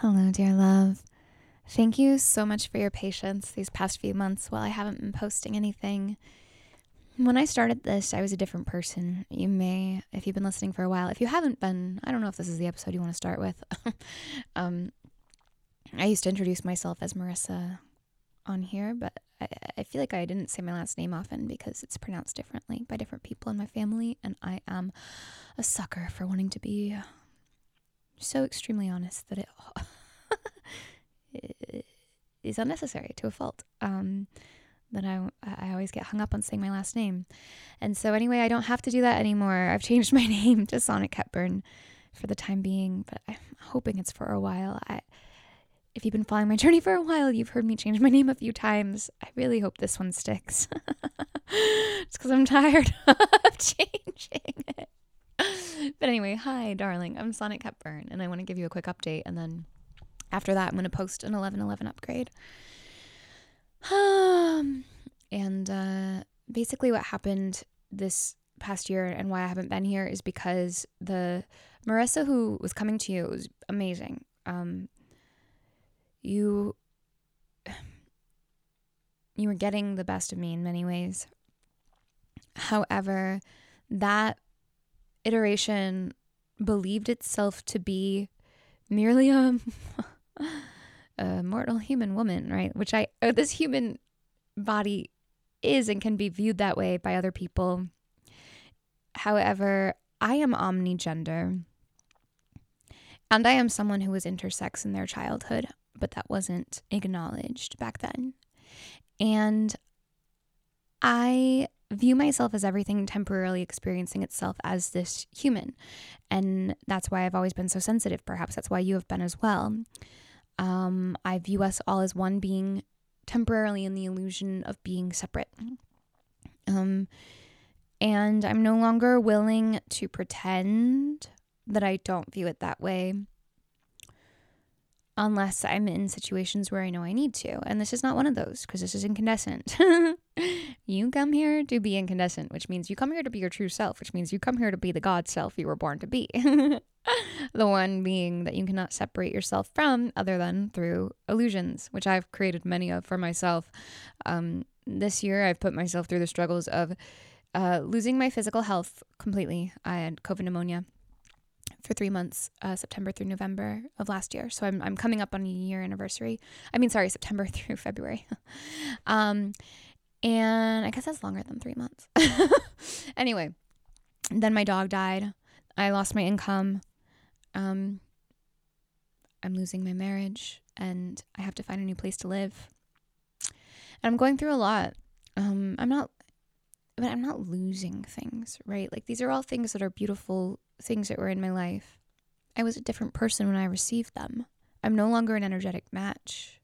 Hello, dear love. Thank you so much for your patience these past few months while I haven't been posting anything. When I started this, I was a different person. You may, if you've been listening for a while, if you haven't been, I don't know if this is the episode you want to start with. um, I used to introduce myself as Marissa on here, but I, I feel like I didn't say my last name often because it's pronounced differently by different people in my family, and I am a sucker for wanting to be so extremely honest that it is unnecessary to a fault. Um, that I, I always get hung up on saying my last name. And so, anyway, I don't have to do that anymore. I've changed my name to Sonic Hepburn for the time being, but I'm hoping it's for a while. I, if you've been following my journey for a while, you've heard me change my name a few times. I really hope this one sticks. it's because I'm tired of changing it. But anyway, hi, darling. I'm Sonic Hepburn, and I want to give you a quick update. And then after that, I'm going to post an 1111 upgrade. And uh, basically, what happened this past year and why I haven't been here is because the Marissa who was coming to you was amazing. Um, you you were getting the best of me in many ways. However, that iteration believed itself to be merely a a mortal human woman, right? Which I, uh, this human body is and can be viewed that way by other people. However, I am omnigender. And I am someone who was intersex in their childhood, but that wasn't acknowledged back then. And I view myself as everything temporarily experiencing itself as this human. And that's why I've always been so sensitive. Perhaps that's why you have been as well. Um, I view us all as one being temporarily in the illusion of being separate. Um, and I'm no longer willing to pretend that I don't view it that way unless I'm in situations where I know I need to. And this is not one of those because this is incandescent. you come here to be incandescent, which means you come here to be your true self, which means you come here to be the God self you were born to be. the one being that you cannot separate yourself from other than through illusions, which I've created many of for myself. Um, this year, I've put myself through the struggles of uh, losing my physical health completely. I had COVID pneumonia for three months, uh, September through November of last year. So I'm, I'm coming up on a year anniversary. I mean, sorry, September through February. um, and I guess that's longer than three months. anyway, then my dog died. I lost my income. Um, I'm losing my marriage and I have to find a new place to live. And I'm going through a lot. Um, I'm not, but I'm not losing things, right? Like these are all things that are beautiful things that were in my life. I was a different person when I received them. I'm no longer an energetic match.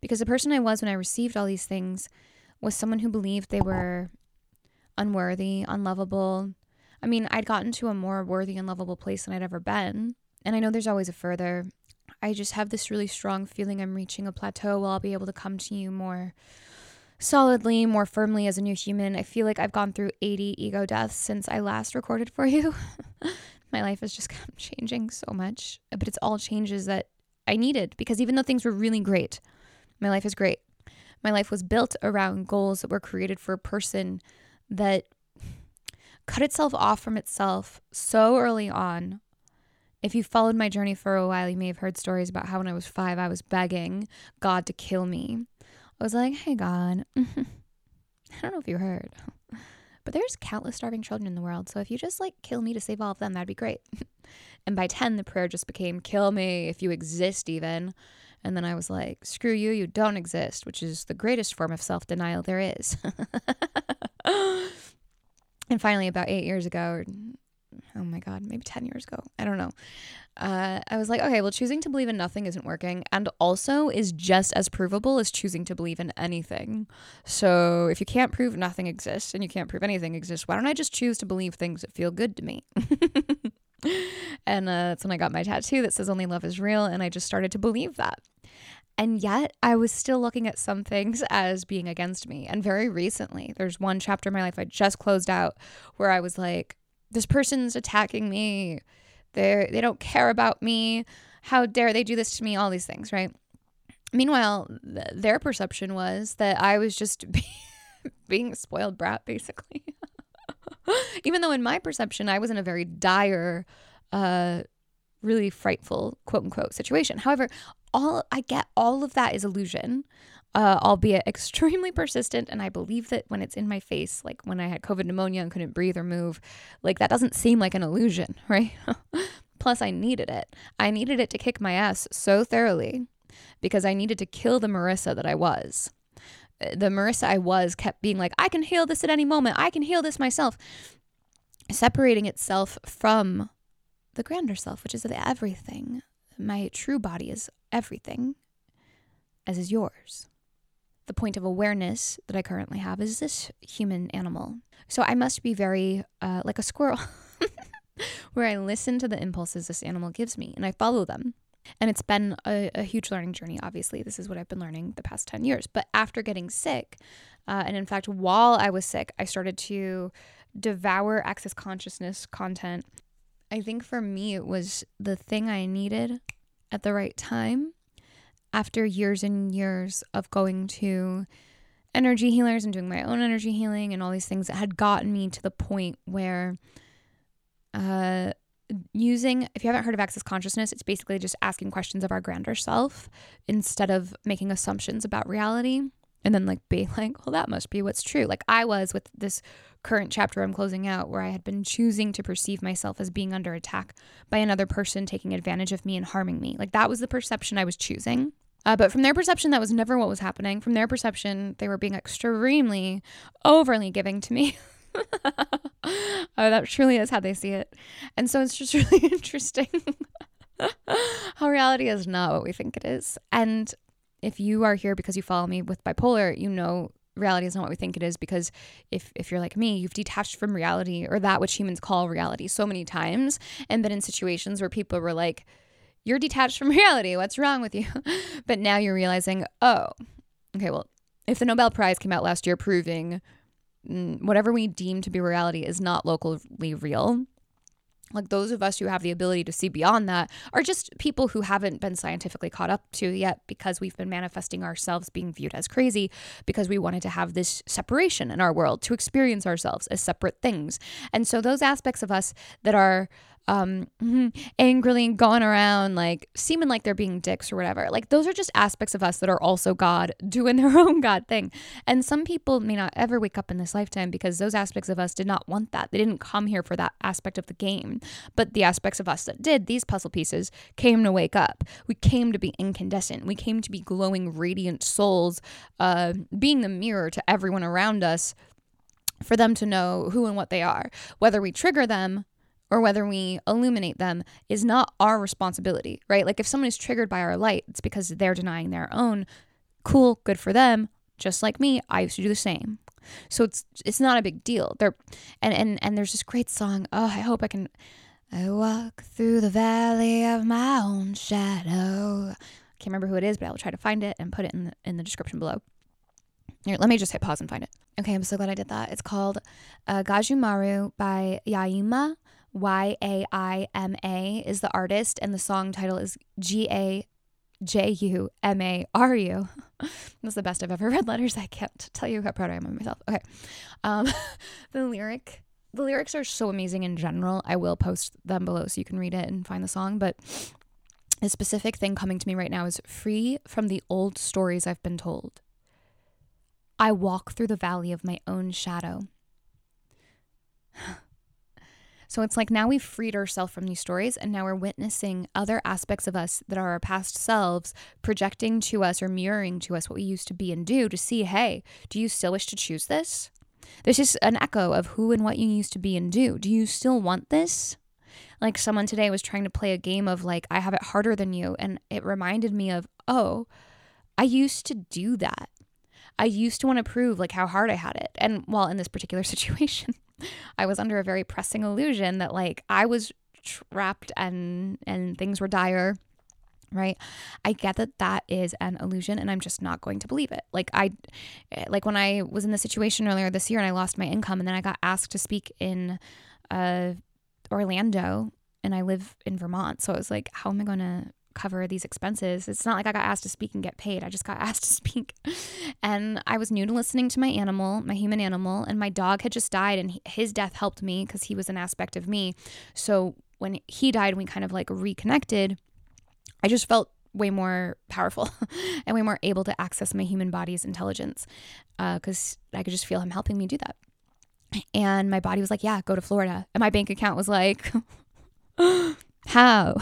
Because the person I was when I received all these things was someone who believed they were unworthy, unlovable, I mean, I'd gotten to a more worthy and lovable place than I'd ever been. And I know there's always a further. I just have this really strong feeling I'm reaching a plateau where I'll be able to come to you more solidly, more firmly as a new human. I feel like I've gone through 80 ego deaths since I last recorded for you. My life is just of changing so much, but it's all changes that I needed because even though things were really great, my life is great. My life was built around goals that were created for a person that cut itself off from itself so early on. If you followed my journey for a while, you may have heard stories about how when I was five, I was begging God to kill me. I was like, hey, God, I don't know if you heard, but there's countless starving children in the world. So if you just like kill me to save all of them, that'd be great. and by 10, the prayer just became, kill me if you exist, even. And then I was like, screw you, you don't exist, which is the greatest form of self denial there is. And finally, about eight years ago, or oh my God, maybe 10 years ago, I don't know. Uh, I was like, okay, well, choosing to believe in nothing isn't working, and also is just as provable as choosing to believe in anything. So if you can't prove nothing exists and you can't prove anything exists, why don't I just choose to believe things that feel good to me? and uh, that's when I got my tattoo that says only love is real, and I just started to believe that. And yet, I was still looking at some things as being against me. And very recently, there's one chapter in my life I just closed out where I was like, this person's attacking me. They they don't care about me. how dare they do this to me? All these things, right? Meanwhile, th- their perception was that I was just being a spoiled brat, basically. Even though, in my perception, I was in a very dire, uh, really frightful, quote unquote, situation. However, all I get, all of that is illusion uh, albeit extremely persistent. And I believe that when it's in my face, like when I had COVID pneumonia and couldn't breathe or move, like that doesn't seem like an illusion, right? Plus, I needed it. I needed it to kick my ass so thoroughly because I needed to kill the Marissa that I was. Uh, the Marissa I was kept being like, I can heal this at any moment. I can heal this myself. Separating itself from the grander self, which is everything. My true body is everything, as is yours the point of awareness that I currently have is this human animal. So I must be very uh, like a squirrel, where I listen to the impulses this animal gives me and I follow them. And it's been a, a, huge learning journey, obviously. This is what I've been learning the past 10 years. But after getting sick, uh, and in fact, while I was sick, I started to devour access consciousness content. I think for me, it was the thing I needed at the right time after years and years of going to energy healers and doing my own energy healing and all these things that had gotten me to the point where uh, using, if you haven't heard of access consciousness, it's basically just asking questions of our grander self instead of making assumptions about reality and then like being like, well, that must be what's true. Like I was with this current chapter I'm closing out where I had been choosing to perceive myself as being under attack by another person taking advantage of me and harming me. Like that was the perception I was choosing. Uh, but from their perception, that was never what was happening. From their perception, they were being extremely overly giving to me. oh, that truly is how they see it. And so it's just really interesting how reality is not what we think it is. And if you are here because you follow me with bipolar, you know reality is not what we think it is because if if you're like me you've detached from reality or that which humans call reality so many times and been in situations where people were like you're detached from reality. What's wrong with you? but now you're realizing, oh, okay, well, if the Nobel Prize came out last year proving mm, whatever we deem to be reality is not locally real, like those of us who have the ability to see beyond that are just people who haven't been scientifically caught up to yet because we've been manifesting ourselves being viewed as crazy because we wanted to have this separation in our world to experience ourselves as separate things. And so those aspects of us that are um, angrily going around, like seeming like they're being dicks or whatever. Like those are just aspects of us that are also God doing their own God thing. And some people may not ever wake up in this lifetime because those aspects of us did not want that. They didn't come here for that aspect of the game. But the aspects of us that did, these puzzle pieces, came to wake up. We came to be incandescent. We came to be glowing, radiant souls, uh, being the mirror to everyone around us for them to know who and what they are. Whether we trigger them or whether we illuminate them is not our responsibility, right? Like if someone is triggered by our light, it's because they're denying their own. Cool, good for them. Just like me, I used to do the same. So it's it's not a big deal. There and and and there's this great song. Oh, I hope I can I walk through the valley of my own shadow. I can't remember who it is, but I will try to find it and put it in the, in the description below. Here, let me just hit pause and find it. Okay, I'm so glad I did that. It's called uh, Gajumaru by Yaima. Y A I M A is the artist, and the song title is G A J U M A R U. That's the best I've ever read letters. I can't tell you how proud I am of myself. Okay. Um, the lyric, the lyrics are so amazing in general. I will post them below so you can read it and find the song. But a specific thing coming to me right now is free from the old stories I've been told. I walk through the valley of my own shadow. So it's like now we've freed ourselves from these stories and now we're witnessing other aspects of us that are our past selves projecting to us or mirroring to us what we used to be and do to see, hey, do you still wish to choose this? There's just an echo of who and what you used to be and do. Do you still want this? Like someone today was trying to play a game of like, I have it harder than you. And it reminded me of, oh, I used to do that. I used to want to prove like how hard I had it. And well, in this particular situation, I was under a very pressing illusion that like I was trapped and and things were dire right? I get that that is an illusion and i'm just not going to believe it. Like i like when i was in the situation earlier this year and i lost my income and then i got asked to speak in uh orlando and i live in vermont. So i was like how am i going to cover these expenses. It's not like I got asked to speak and get paid. I just got asked to speak. And I was new to listening to my animal, my human animal, and my dog had just died and his death helped me because he was an aspect of me. So when he died, we kind of like reconnected. I just felt way more powerful and way more able to access my human body's intelligence because uh, I could just feel him helping me do that. And my body was like, yeah, go to Florida. And my bank account was like, how?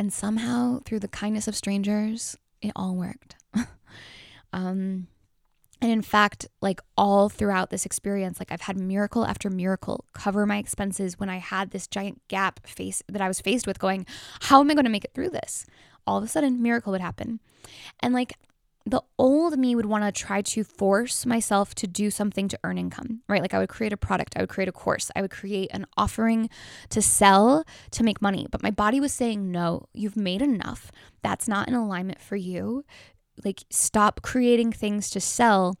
And somehow, through the kindness of strangers, it all worked. um, and in fact, like all throughout this experience, like I've had miracle after miracle cover my expenses when I had this giant gap face that I was faced with going, how am I going to make it through this? All of a sudden, miracle would happen. And like the old me would want to try to force myself to do something to earn income, right? Like I would create a product, I would create a course, I would create an offering to sell to make money. But my body was saying, no, you've made enough. That's not in alignment for you like stop creating things to sell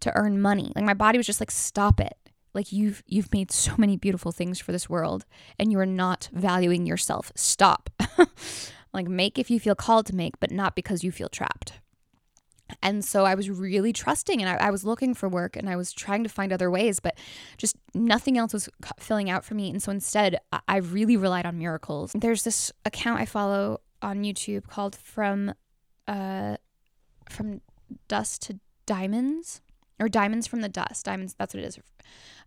to earn money. Like my body was just like stop it. Like you've you've made so many beautiful things for this world and you are not valuing yourself. Stop. like make if you feel called to make, but not because you feel trapped. And so I was really trusting and I, I, was looking for work and I was trying to find other ways, but just nothing else was filling out for me. And so instead, I really relied on miracles. There's this account I follow on YouTube called From uh, from dust to diamonds or diamonds from the dust diamonds that's what it is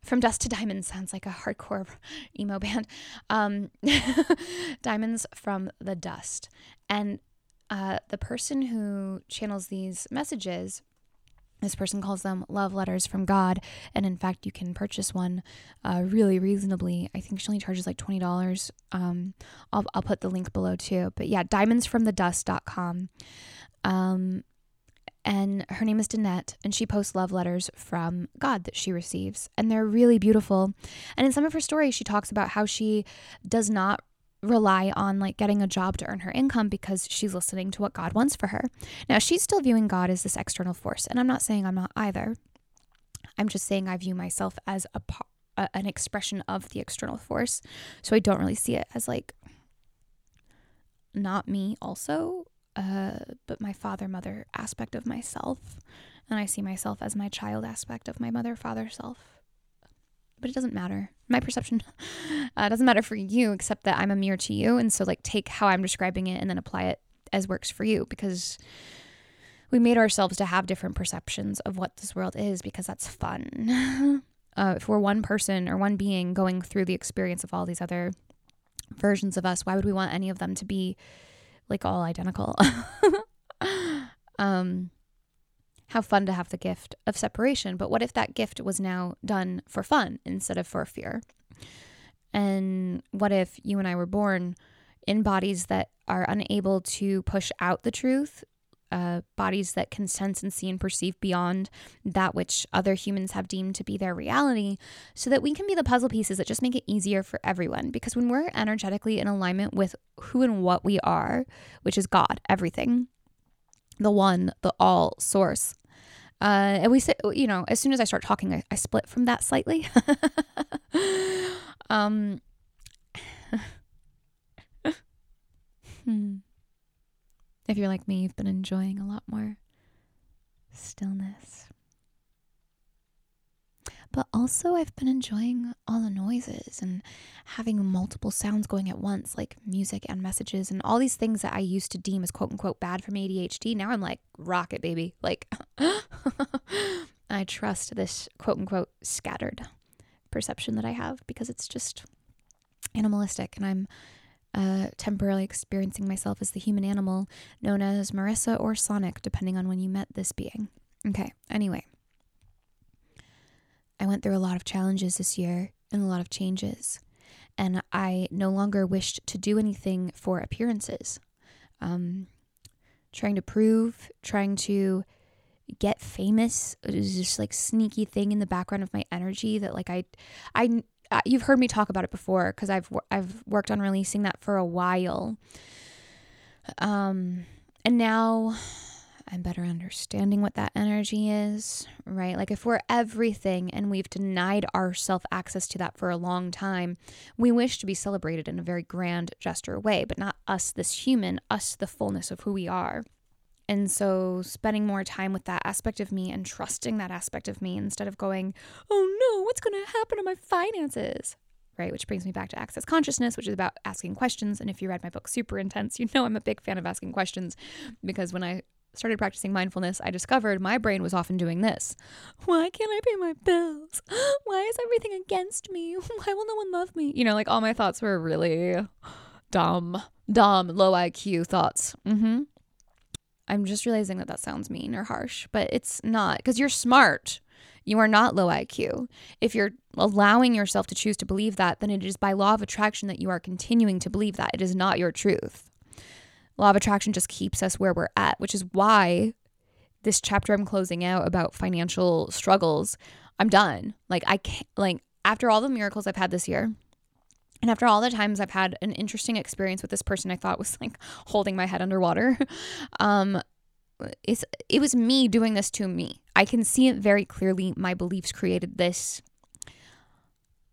from dust to diamonds sounds like a hardcore emo band um, diamonds from the dust and uh, the person who channels these messages this person calls them love letters from God. And in fact, you can purchase one uh, really reasonably. I think she only charges like $20. Um, I'll, I'll put the link below too. But yeah, diamondsfromthedust.com. Um, and her name is Danette, and she posts love letters from God that she receives. And they're really beautiful. And in some of her stories, she talks about how she does not rely on like getting a job to earn her income because she's listening to what God wants for her. Now, she's still viewing God as this external force, and I'm not saying I'm not either. I'm just saying I view myself as a, a an expression of the external force. So I don't really see it as like not me also uh, but my father mother aspect of myself. And I see myself as my child aspect of my mother father self. But it doesn't matter. My perception uh, doesn't matter for you, except that I'm a mirror to you. And so, like, take how I'm describing it and then apply it as works for you because we made ourselves to have different perceptions of what this world is because that's fun. uh, if we're one person or one being going through the experience of all these other versions of us, why would we want any of them to be like all identical. um, how fun to have the gift of separation. But what if that gift was now done for fun instead of for fear? And what if you and I were born in bodies that are unable to push out the truth uh, bodies that can sense and see and perceive beyond that which other humans have deemed to be their reality, so that we can be the puzzle pieces that just make it easier for everyone. Because when we're energetically in alignment with who and what we are, which is God, everything, the one, the all source. Uh, and we say, you know, as soon as I start talking, I, I split from that slightly. um, hmm. If you're like me, you've been enjoying a lot more stillness. But also, I've been enjoying all the noises and having multiple sounds going at once, like music and messages, and all these things that I used to deem as quote unquote bad from ADHD. Now I'm like, rocket, baby. Like, I trust this quote unquote scattered perception that I have because it's just animalistic and I'm uh, temporarily experiencing myself as the human animal known as Marissa or Sonic, depending on when you met this being. Okay, anyway. I went through a lot of challenges this year and a lot of changes, and I no longer wished to do anything for appearances. Um, trying to prove, trying to get famous it was just like sneaky thing in the background of my energy that like I I uh, you've heard me talk about it before because I've I've worked on releasing that for a while. Um, and now I'm better understanding what that energy is, right? Like if we're everything and we've denied ourself access to that for a long time, we wish to be celebrated in a very grand gesture way, but not us, this human, us, the fullness of who we are. And so spending more time with that aspect of me and trusting that aspect of me instead of going, oh no, what's going to happen to my finances? Right, which brings me back to access consciousness, which is about asking questions. And if you read my book, Super Intense, you know I'm a big fan of asking questions because when I started practicing mindfulness, I discovered my brain was often doing this. Why can't I pay my bills? Why is everything against me? Why will no one love me? You know, like all my thoughts were really dumb, dumb, low IQ thoughts. Mm-hmm. I'm just realizing that that sounds mean or harsh, but it's not because you're smart. You are not low IQ. If you're allowing yourself to choose to believe that, then it is by law of attraction that you are continuing to believe that. It is not your truth. Law of attraction just keeps us where we're at, which is why this chapter I'm closing out about financial struggles, I'm done. Like, I can't, like, after all the miracles I've had this year, and after all the times I've had an interesting experience with this person I thought was like holding my head underwater, um, it's it was me doing this to me. I can see it very clearly. My beliefs created this.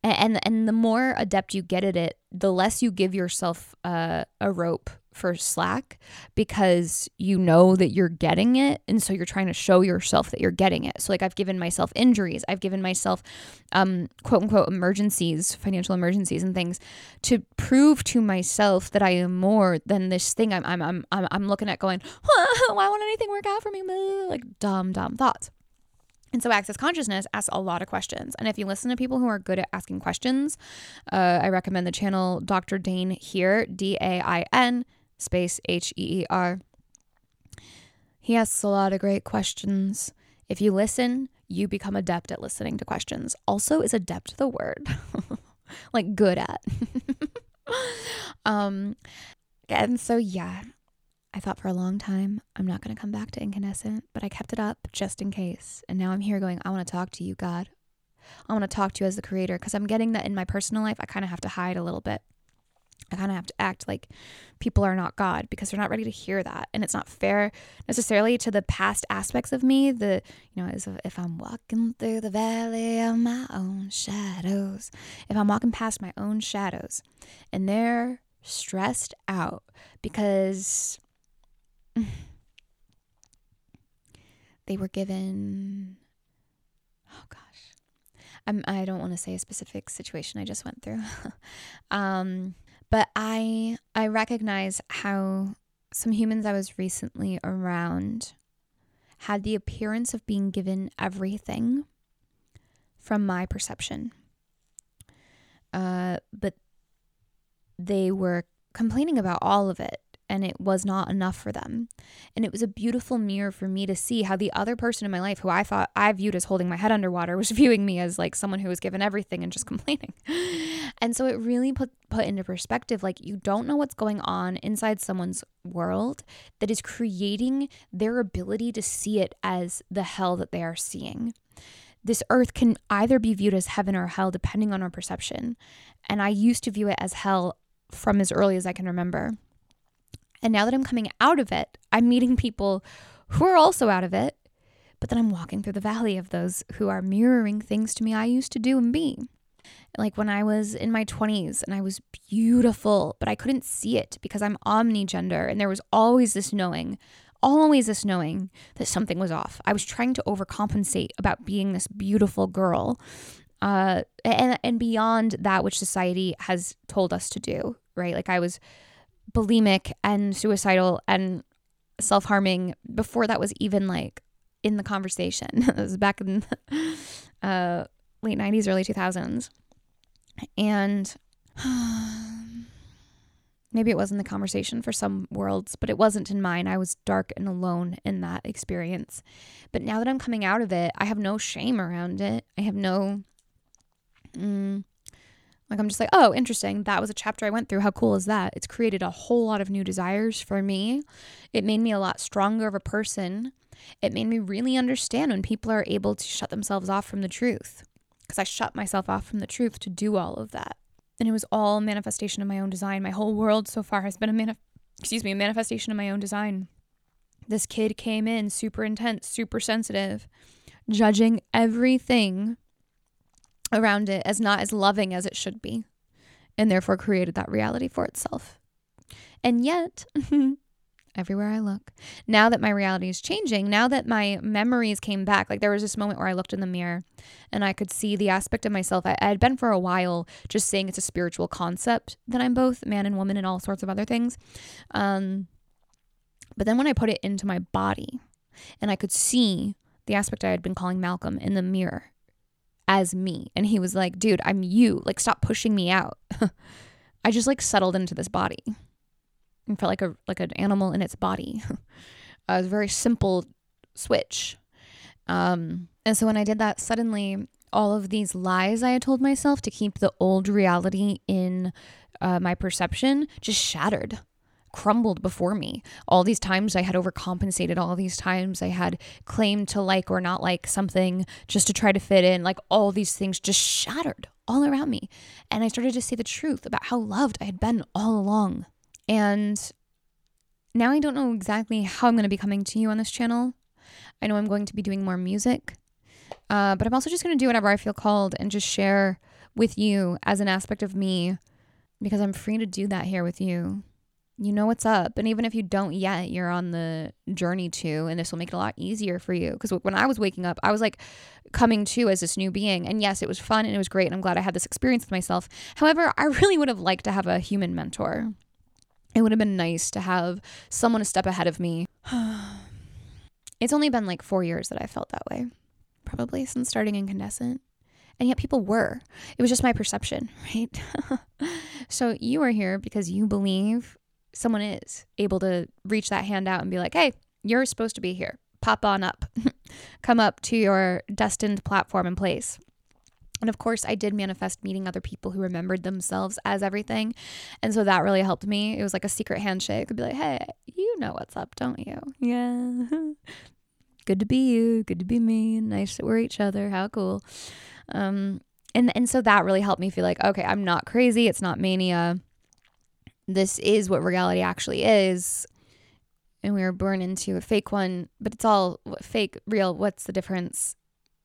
And and the more adept you get at it, the less you give yourself uh, a rope for slack because you know that you're getting it and so you're trying to show yourself that you're getting it so like i've given myself injuries i've given myself um quote unquote emergencies financial emergencies and things to prove to myself that i am more than this thing i'm i'm i'm, I'm looking at going why won't anything work out for me like dumb dumb thoughts and so, access consciousness asks a lot of questions. And if you listen to people who are good at asking questions, uh, I recommend the channel Dr. Dain Heer, D A I N space H E E R. He asks a lot of great questions. If you listen, you become adept at listening to questions. Also, is adept the word? like good at. um, and so, yeah, I thought for a long time, I'm not going to come back to incandescent, but I kept it up just in case. And now I'm here going, I want to talk to you, God. I want to talk to you as the creator because I'm getting that in my personal life, I kind of have to hide a little bit. I kind of have to act like people are not God because they're not ready to hear that. And it's not fair necessarily to the past aspects of me. The, you know, as if I'm walking through the valley of my own shadows, if I'm walking past my own shadows and they're stressed out because they were given, oh gosh. I'm, I don't want to say a specific situation I just went through. um, but I I recognize how some humans I was recently around had the appearance of being given everything from my perception. Uh, but they were complaining about all of it and it was not enough for them. And it was a beautiful mirror for me to see how the other person in my life, who I thought I viewed as holding my head underwater, was viewing me as like someone who was given everything and just complaining. And so it really put put into perspective like you don't know what's going on inside someone's world that is creating their ability to see it as the hell that they are seeing. This earth can either be viewed as heaven or hell depending on our perception. And I used to view it as hell from as early as I can remember. And now that I'm coming out of it, I'm meeting people who are also out of it, but then I'm walking through the valley of those who are mirroring things to me I used to do and be. Like when I was in my 20s and I was beautiful, but I couldn't see it because I'm omnigender and there was always this knowing, always this knowing that something was off. I was trying to overcompensate about being this beautiful girl. Uh, and and beyond that which society has told us to do, right? Like I was bulimic and suicidal and self harming before that was even like in the conversation. it was back in uh, late 90s, early 2000s. And maybe it was in the conversation for some worlds, but it wasn't in mine. I was dark and alone in that experience. But now that I'm coming out of it, I have no shame around it. I have no. Mm, like, I'm just like, oh, interesting. That was a chapter I went through. How cool is that? It's created a whole lot of new desires for me. It made me a lot stronger of a person. It made me really understand when people are able to shut themselves off from the truth. Because I shut myself off from the truth to do all of that. And it was all manifestation of my own design. My whole world so far has been a manif- excuse me, a manifestation of my own design. This kid came in super intense, super sensitive, judging everything around it as not as loving as it should be, and therefore created that reality for itself. And yet, everywhere I look. Now that my reality is changing, now that my memories came back, like there was this moment where I looked in the mirror and I could see the aspect of myself I, had been for a while just saying it's a spiritual concept that I'm both man and woman and all sorts of other things. Um, but then when I put it into my body and I could see the aspect I had been calling Malcolm in the mirror as me, and he was like, dude, I'm you. Like, stop pushing me out. I just like settled into this body and felt like a like an animal in its body. uh, it was a very simple switch. Um, and so when I did that, suddenly all of these lies I had told myself to keep the old reality in uh, my perception just shattered, crumbled before me. All these times I had overcompensated, all these times I had claimed to like or not like something just to try to fit in, like all these things just shattered all around me. And I started to see the truth about how loved I had been all along. And now I don't know exactly how I'm going to be coming to you on this channel. I know I'm going to be doing more music, uh, but I'm also just going to do whatever I feel called and just share with you as an aspect of me because I'm free to do that here with you. You know what's up. And even if you don't yet, you're on the journey to, and this will make it a lot easier for you. Because when I was waking up, I was like coming to as this new being. And yes, it was fun and it was great. And I'm glad I had this experience with myself. However, I really would have liked to have a human mentor it would have been nice to have someone a step ahead of me. it's only been like four years that I felt that way, probably since starting incandescent. And yet people were. It was just my perception, right? so you are here because you believe someone is able to reach that hand out and be like, hey, you're supposed to be here. Pop on up. Come up to your destined platform and place. And of course, I did manifest meeting other people who remembered themselves as everything. And so that really helped me. It was like a secret handshake. I'd be like, hey, you know what's up, don't you? Yeah. Good to be you. Good to be me. Nice that we're each other. How cool. Um, and, and so that really helped me feel like, okay, I'm not crazy. It's not mania. This is what reality actually is. And we were born into a fake one, but it's all fake, real. What's the difference?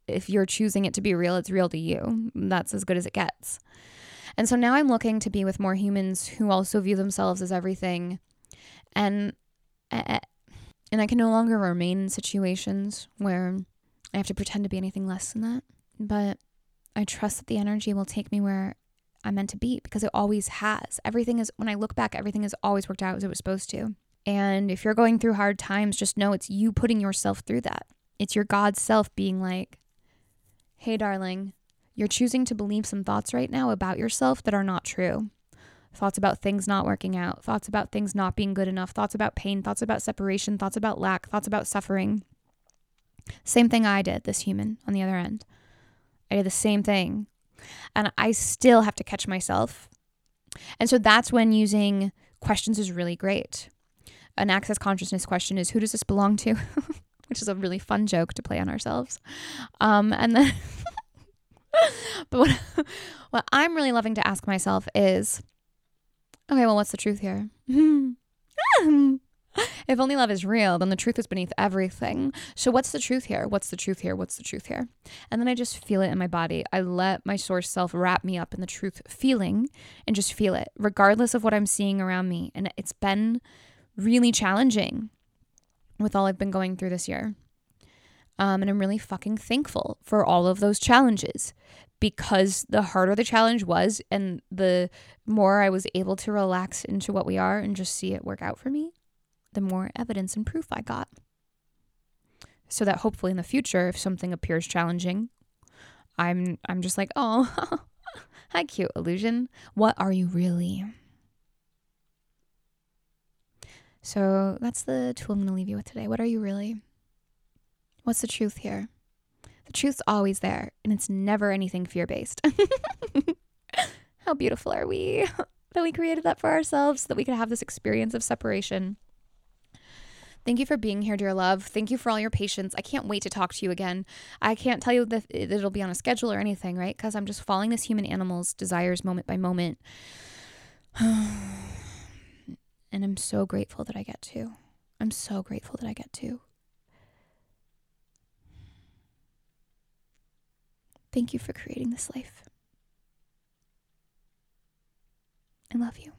if you're choosing it to be real, it's real to you. That's as good as it gets. And so now I'm looking to be with more humans who also view themselves as everything. And and I can no longer remain in situations where I have to pretend to be anything less than that. But I trust that the energy will take me where I'm meant to be because it always has. Everything is when I look back, everything has always worked out as it was supposed to. And if you're going through hard times, just know it's you putting yourself through that. It's your God self being like, Hey, darling, you're choosing to believe some thoughts right now about yourself that are not true. Thoughts about things not working out, thoughts about things not being good enough, thoughts about pain, thoughts about separation, thoughts about lack, thoughts about suffering. Same thing I did, this human on the other end. I did the same thing. And I still have to catch myself. And so that's when using questions is really great. An access consciousness question is who does this belong to? which is a really fun joke to play on ourselves. Um, and then, but what, what I'm really loving to ask myself is, okay, well, what's the truth here? if only love is real, then the truth is beneath everything. So, what's the truth here? What's the truth here? What's the truth here? And then I just feel it in my body. I let my source self wrap me up in the truth feeling and just feel it, regardless of what I'm seeing around me. And it's been really challenging with all I've been going through this year. Um, and I'm really fucking thankful for all of those challenges because the harder the challenge was and the more I was able to relax into what we are and just see it work out for me, the more evidence and proof I got. So that hopefully in the future, if something appears challenging, I'm I'm just like, oh, hi, cute illusion. What are you really? So that's the tool I'm going to leave you with today. What are you really? What's the truth here? The truth's always there, and it's never anything fear based. How beautiful are we that we created that for ourselves, so that we could have this experience of separation. Thank you for being here, dear love. Thank you for all your patience. I can't wait to talk to you again. I can't tell you that it'll be on a schedule or anything, right? Because I'm just following this human animal's desires moment by moment. And I'm so grateful that I get to. I'm so grateful that I get to. Thank you for creating this life. I love you.